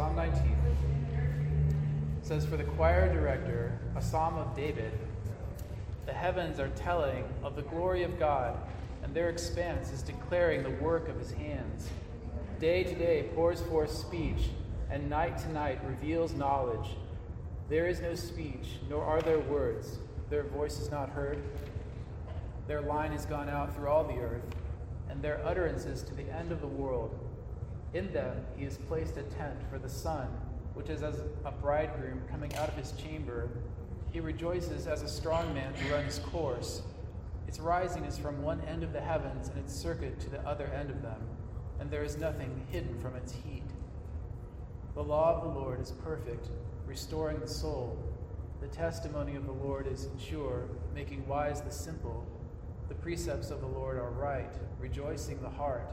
Psalm 19 says, For the choir director, a psalm of David, the heavens are telling of the glory of God, and their expanse is declaring the work of his hands. Day to day pours forth speech, and night to night reveals knowledge. There is no speech, nor are there words. Their voice is not heard. Their line has gone out through all the earth, and their utterances to the end of the world. In them he has placed a tent for the sun, which is as a bridegroom coming out of his chamber. He rejoices as a strong man to run his course. Its rising is from one end of the heavens, and its circuit to the other end of them, and there is nothing hidden from its heat. The law of the Lord is perfect, restoring the soul. The testimony of the Lord is sure, making wise the simple. The precepts of the Lord are right, rejoicing the heart.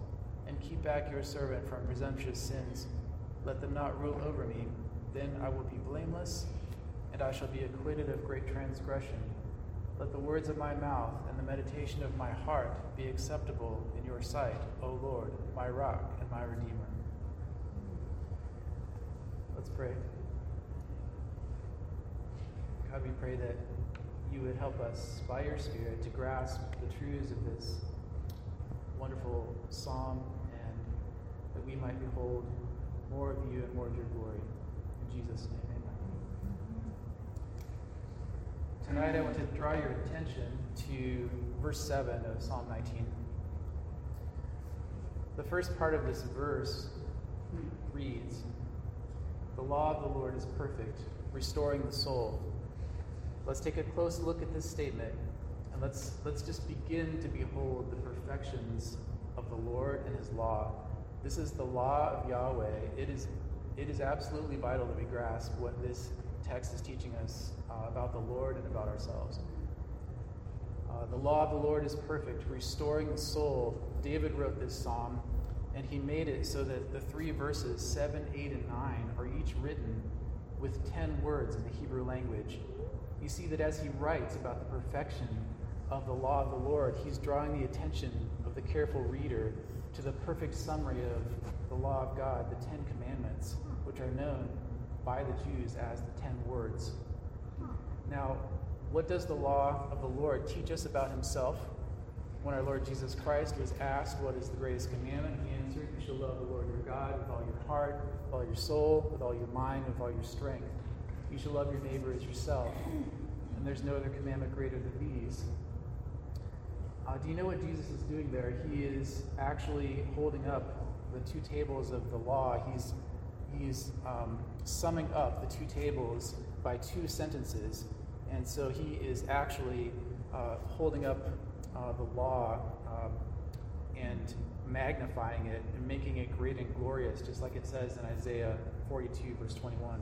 and keep back your servant from presumptuous sins. Let them not rule over me. Then I will be blameless, and I shall be acquitted of great transgression. Let the words of my mouth and the meditation of my heart be acceptable in your sight, O Lord, my rock and my redeemer. Let's pray. God, we pray that you would help us by your Spirit to grasp the truths of this wonderful psalm that we might behold more of you and more of your glory. In Jesus' name, amen. Tonight I want to draw your attention to verse 7 of Psalm 19. The first part of this verse reads The law of the Lord is perfect, restoring the soul. Let's take a close look at this statement and let's, let's just begin to behold the perfections of the Lord and his law this is the law of Yahweh. It is, it is absolutely vital that we grasp what this text is teaching us uh, about the Lord and about ourselves. Uh, the law of the Lord is perfect, restoring the soul. David wrote this psalm, and he made it so that the three verses, 7, 8, and 9, are each written with 10 words in the Hebrew language. You see that as he writes about the perfection of the law of the Lord, he's drawing the attention of the careful reader to the perfect summary of the law of God, the Ten Commandments, which are known by the Jews as the Ten Words. Now, what does the law of the Lord teach us about himself? When our Lord Jesus Christ was asked, What is the greatest commandment? He answered, You shall love the Lord your God with all your heart, with all your soul, with all your mind, with all your strength. You shall love your neighbor as yourself. And there's no other commandment greater than these. Uh, do you know what Jesus is doing there? He is actually holding up the two tables of the law. He's, he's um, summing up the two tables by two sentences. And so he is actually uh, holding up uh, the law um, and magnifying it and making it great and glorious, just like it says in Isaiah 42, verse 21.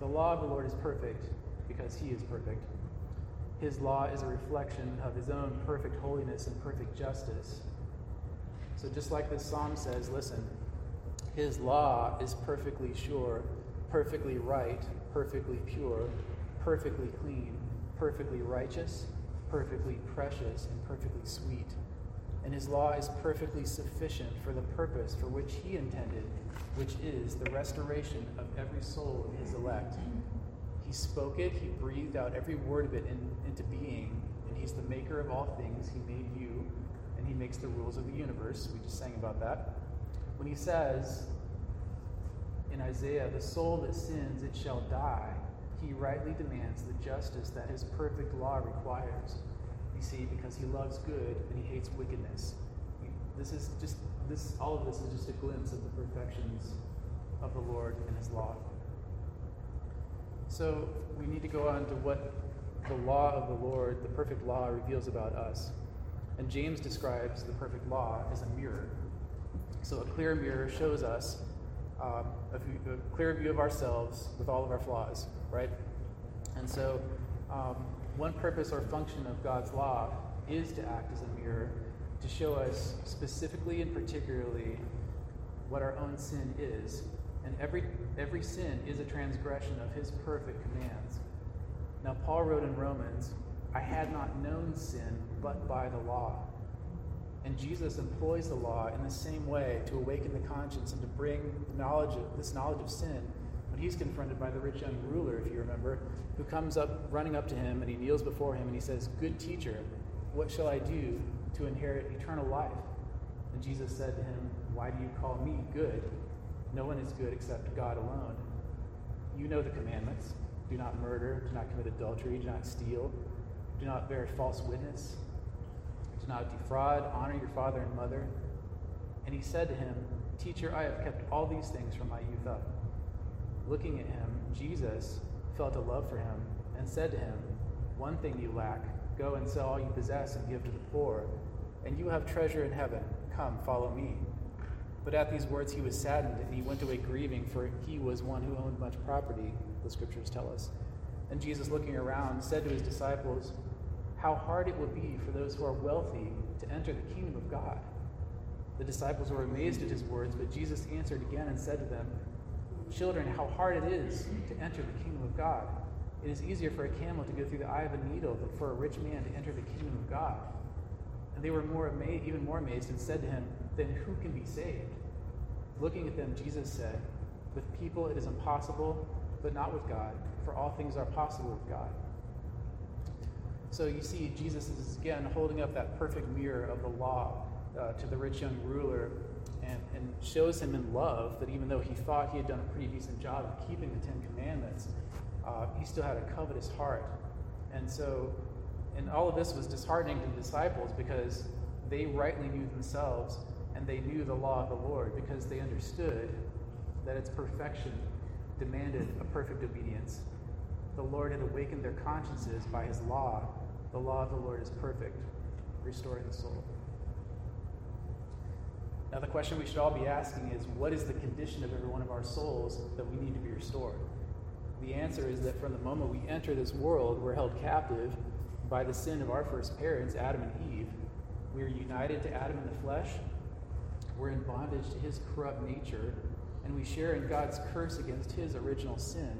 The law of the Lord is perfect because he is perfect. His law is a reflection of his own perfect holiness and perfect justice. So, just like this psalm says, listen, his law is perfectly sure, perfectly right, perfectly pure, perfectly clean, perfectly righteous, perfectly precious, and perfectly sweet. And his law is perfectly sufficient for the purpose for which he intended, which is the restoration of every soul of his elect. He spoke it, He breathed out every word of it in, into being, and He's the maker of all things. He made you, and He makes the rules of the universe. We just sang about that. When He says in Isaiah, the soul that sins, it shall die, He rightly demands the justice that His perfect law requires. You see, because He loves good and He hates wickedness. This is just this all of this is just a glimpse of the perfections of the Lord and his law. So we need to go on to what the law of the Lord, the perfect law, reveals about us. And James describes the perfect law as a mirror. So a clear mirror shows us um, a, view, a, clear view of ourselves with all of our flaws, right? And so, um, one purpose or function of God's law is to act as a mirror to show us specifically and particularly what our own sin is. And every, every sin is a transgression of his perfect commands. Now, Paul wrote in Romans, I had not known sin but by the law. And Jesus employs the law in the same way to awaken the conscience and to bring knowledge of, this knowledge of sin when he's confronted by the rich young ruler, if you remember, who comes up running up to him and he kneels before him and he says, Good teacher, what shall I do to inherit eternal life? And Jesus said to him, Why do you call me good? No one is good except God alone. You know the commandments do not murder, do not commit adultery, do not steal, do not bear false witness, do not defraud, honor your father and mother. And he said to him, Teacher, I have kept all these things from my youth up. Looking at him, Jesus felt a love for him and said to him, One thing you lack go and sell all you possess and give to the poor, and you have treasure in heaven. Come, follow me. But at these words he was saddened, and he went away grieving, for he was one who owned much property, the scriptures tell us. And Jesus, looking around, said to his disciples, How hard it will be for those who are wealthy to enter the kingdom of God. The disciples were amazed at his words, but Jesus answered again and said to them, Children, how hard it is to enter the kingdom of God. It is easier for a camel to go through the eye of a needle than for a rich man to enter the kingdom of God. And they were more amazed, even more amazed and said to him, Then who can be saved? Looking at them, Jesus said, With people it is impossible, but not with God, for all things are possible with God. So you see, Jesus is again holding up that perfect mirror of the law uh, to the rich young ruler and, and shows him in love that even though he thought he had done a pretty decent job of keeping the Ten Commandments, uh, he still had a covetous heart. And so, and all of this was disheartening to the disciples because they rightly knew themselves and they knew the law of the Lord because they understood that its perfection demanded a perfect obedience. The Lord had awakened their consciences by his law. The law of the Lord is perfect, restoring the soul. Now, the question we should all be asking is what is the condition of every one of our souls that we need to be restored? The answer is that from the moment we enter this world, we're held captive by the sin of our first parents, Adam and Eve. We are united to Adam in the flesh, we're in bondage to his corrupt nature, and we share in God's curse against his original sin.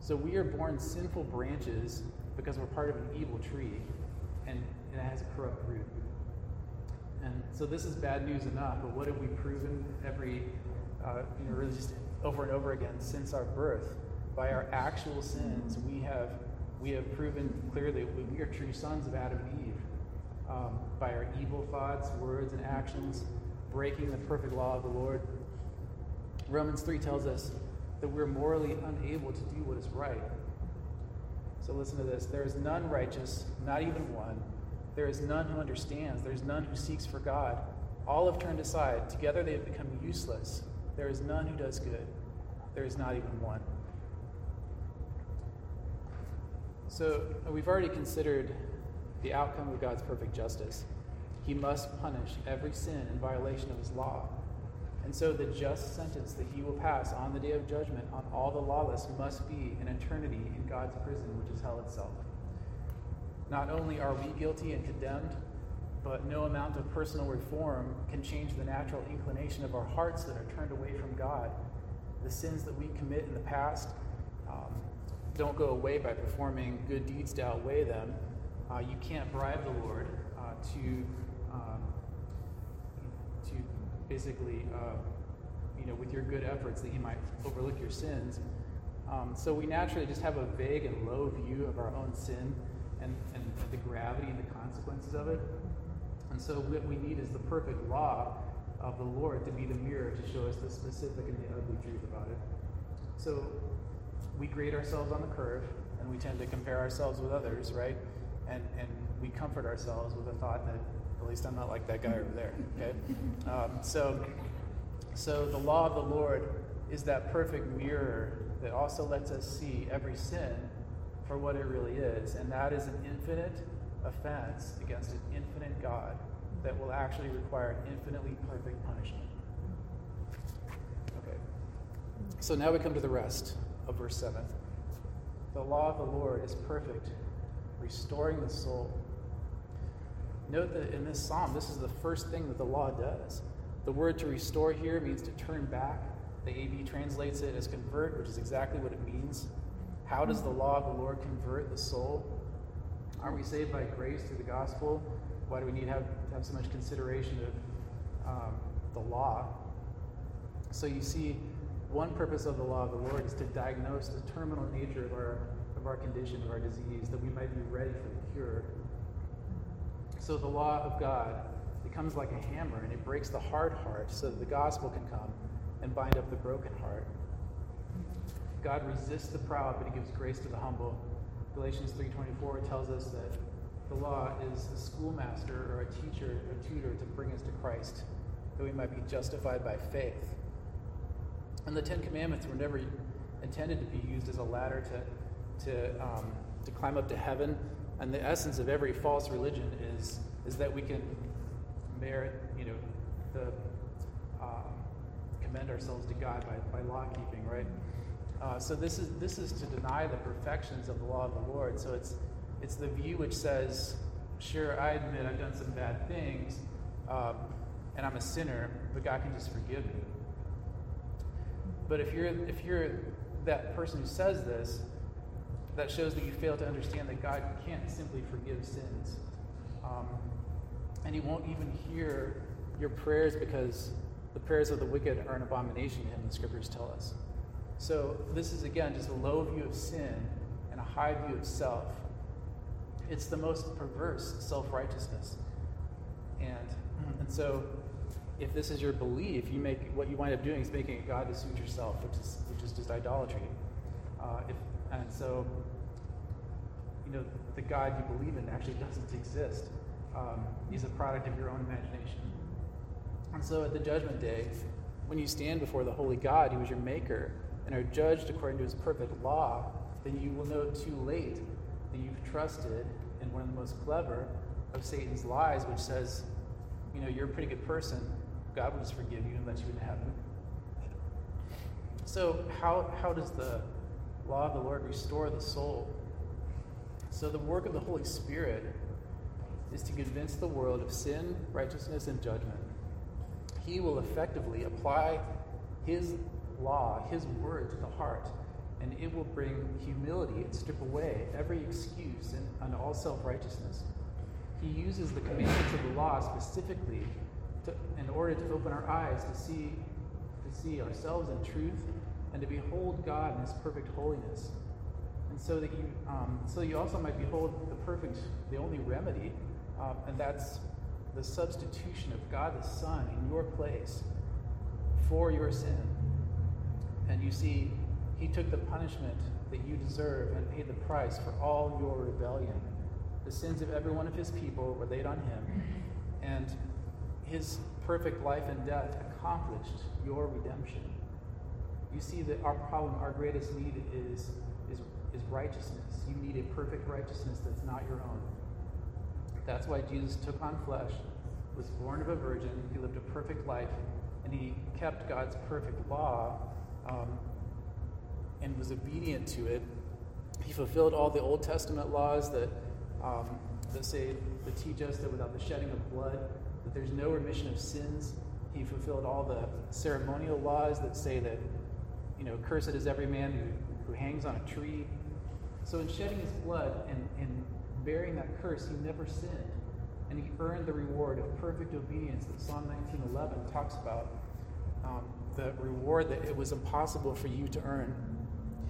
So we are born sinful branches because we're part of an evil tree, and it has a corrupt root. And so this is bad news enough, but what have we proven every, uh, you know, really just over and over again since our birth? By our actual sins, we have we have proven clearly we are true sons of Adam and Eve. Um, by our evil thoughts, words, and actions, breaking the perfect law of the Lord. Romans 3 tells us that we're morally unable to do what is right. So listen to this there is none righteous, not even one. There is none who understands. There is none who seeks for God. All have turned aside. Together they have become useless. There is none who does good. There is not even one. So we've already considered the outcome of God's perfect justice. He must punish every sin in violation of his law. And so the just sentence that he will pass on the day of judgment on all the lawless must be an eternity in God's prison, which is hell itself. Not only are we guilty and condemned, but no amount of personal reform can change the natural inclination of our hearts that are turned away from God. The sins that we commit in the past um, don't go away by performing good deeds to outweigh them. Uh, you can't bribe the Lord uh, to to basically, uh, you know, with your good efforts that He might overlook your sins. Um, so we naturally just have a vague and low view of our own sin and, and the gravity and the consequences of it. And so what we need is the perfect law of the Lord to be the mirror to show us the specific and the ugly truth about it. So we grade ourselves on the curve and we tend to compare ourselves with others, right? And, and we comfort ourselves with the thought that at least I'm not like that guy over there, okay? Um, so, so the law of the Lord is that perfect mirror that also lets us see every sin for what it really is, and that is an infinite offense against an infinite God that will actually require an infinitely perfect punishment. Okay. So now we come to the rest of verse 7. The law of the Lord is perfect, restoring the soul. Note that in this psalm, this is the first thing that the law does. The word to restore here means to turn back. The AV translates it as convert, which is exactly what it means. How does the law of the Lord convert the soul? Aren't we saved by grace through the gospel? Why do we need to have, have so much consideration of um, the law? So you see, one purpose of the law of the Lord is to diagnose the terminal nature of our, of our condition, of our disease, that we might be ready for the cure. So the law of God becomes like a hammer and it breaks the hard heart so that the gospel can come and bind up the broken heart. God resists the proud, but he gives grace to the humble. Galatians 3.24 tells us that the law is a schoolmaster or a teacher, a tutor to bring us to Christ, that we might be justified by faith. And the Ten Commandments were never intended to be used as a ladder to, to, um, to climb up to heaven. And the essence of every false religion is, is that we can merit, you know, the um, commend ourselves to God by, by law keeping, right? Uh, so this is this is to deny the perfections of the law of the Lord. So it's it's the view which says, sure, I admit I've done some bad things, um, and I'm a sinner, but God can just forgive me. But if you're if you're that person who says this, that shows that you fail to understand that God can't simply forgive sins. Um, and he won't even hear your prayers because the prayers of the wicked are an abomination to him, the scriptures tell us. So, this is again just a low view of sin and a high view of self. It's the most perverse self righteousness. And, and so, if this is your belief, you make what you wind up doing is making a God to suit yourself, which is, which is just idolatry. Uh, if, and so, you know, the God you believe in actually doesn't exist. Um, he's a product of your own imagination. And so at the judgment day, when you stand before the holy God who is your maker and are judged according to his perfect law, then you will know too late that you've trusted in one of the most clever of Satan's lies, which says, you know, you're a pretty good person. God will just forgive you and let you into heaven. So, how, how does the law of the Lord restore the soul? So, the work of the Holy Spirit is to convince the world of sin, righteousness, and judgment. He will effectively apply His law, His word to the heart, and it will bring humility and strip away every excuse and, and all self righteousness. He uses the commandments of the law specifically to, in order to open our eyes to see, to see ourselves in truth and to behold God in His perfect holiness. And so that you, um, so you also might behold the perfect, the only remedy um, and that's the substitution of God the Son in your place for your sin. And you see, He took the punishment that you deserve and paid the price for all your rebellion. The sins of every one of His people were laid on Him, and His perfect life and death accomplished your redemption. You see that our problem, our greatest need is, is, is righteousness. You need a perfect righteousness that's not your own. That's why Jesus took on flesh, was born of a virgin, he lived a perfect life, and he kept God's perfect law um, and was obedient to it. He fulfilled all the Old Testament laws that, um, that say, that teach us that without the shedding of blood, that there's no remission of sins. He fulfilled all the ceremonial laws that say that, you know, cursed is every man who, who hangs on a tree. So in shedding his blood and, and bearing that curse, he never sinned. And he earned the reward of perfect obedience that Psalm 19:11 talks about. Um, the reward that it was impossible for you to earn.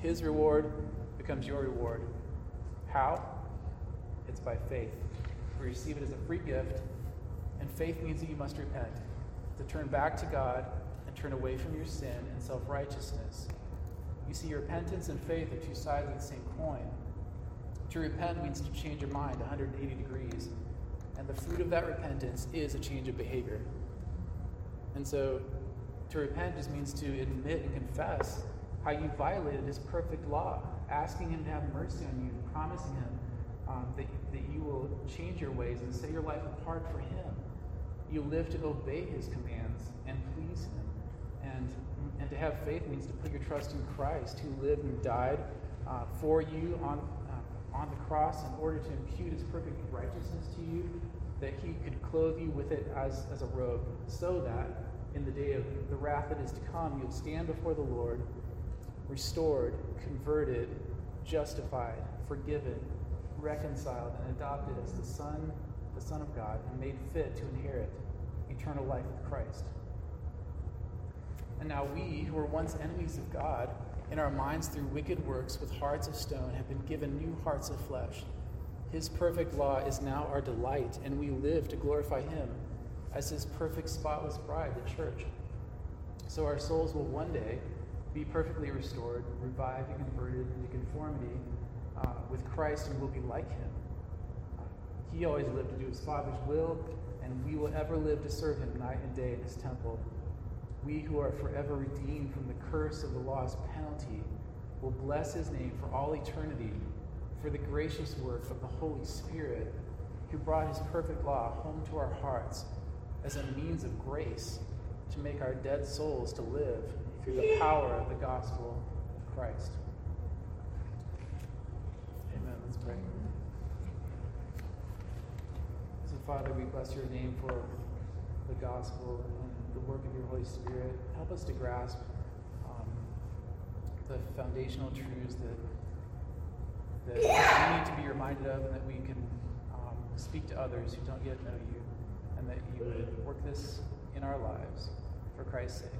His reward becomes your reward. How? It's by faith. We receive it as a free gift, and faith means that you must repent, to turn back to God turn away from your sin and self righteousness. You see, repentance and faith are two sides of the same coin. To repent means to change your mind 180 degrees. And the fruit of that repentance is a change of behavior. And so to repent just means to admit and confess how you violated his perfect law, asking him to have mercy on you, promising him um, that, that you will change your ways and set your life apart for him. You live to obey his commands and please him, and, and to have faith means to put your trust in Christ, who lived and died uh, for you on, uh, on the cross in order to impute his perfect righteousness to you, that he could clothe you with it as, as a robe, so that in the day of the wrath that is to come, you'll stand before the Lord, restored, converted, justified, forgiven, reconciled, and adopted as the Son, the Son of God, and made fit to inherit eternal life with Christ. And now we, who were once enemies of God, in our minds through wicked works with hearts of stone, have been given new hearts of flesh. His perfect law is now our delight, and we live to glorify Him as His perfect, spotless bride, the church. So our souls will one day be perfectly restored, revived, and converted into conformity uh, with Christ, and will be like Him. he always lived to do His Father's will, and we will ever live to serve Him night and day in His temple we who are forever redeemed from the curse of the law's penalty will bless his name for all eternity for the gracious work of the Holy Spirit who brought his perfect law home to our hearts as a means of grace to make our dead souls to live through the power of the gospel of Christ. Amen. Let's pray. So, Father, we bless your name for the gospel the work of your Holy Spirit. Help us to grasp um, the foundational truths that that we need to be reminded of, and that we can um, speak to others who don't yet know you, and that you would work this in our lives for Christ's sake.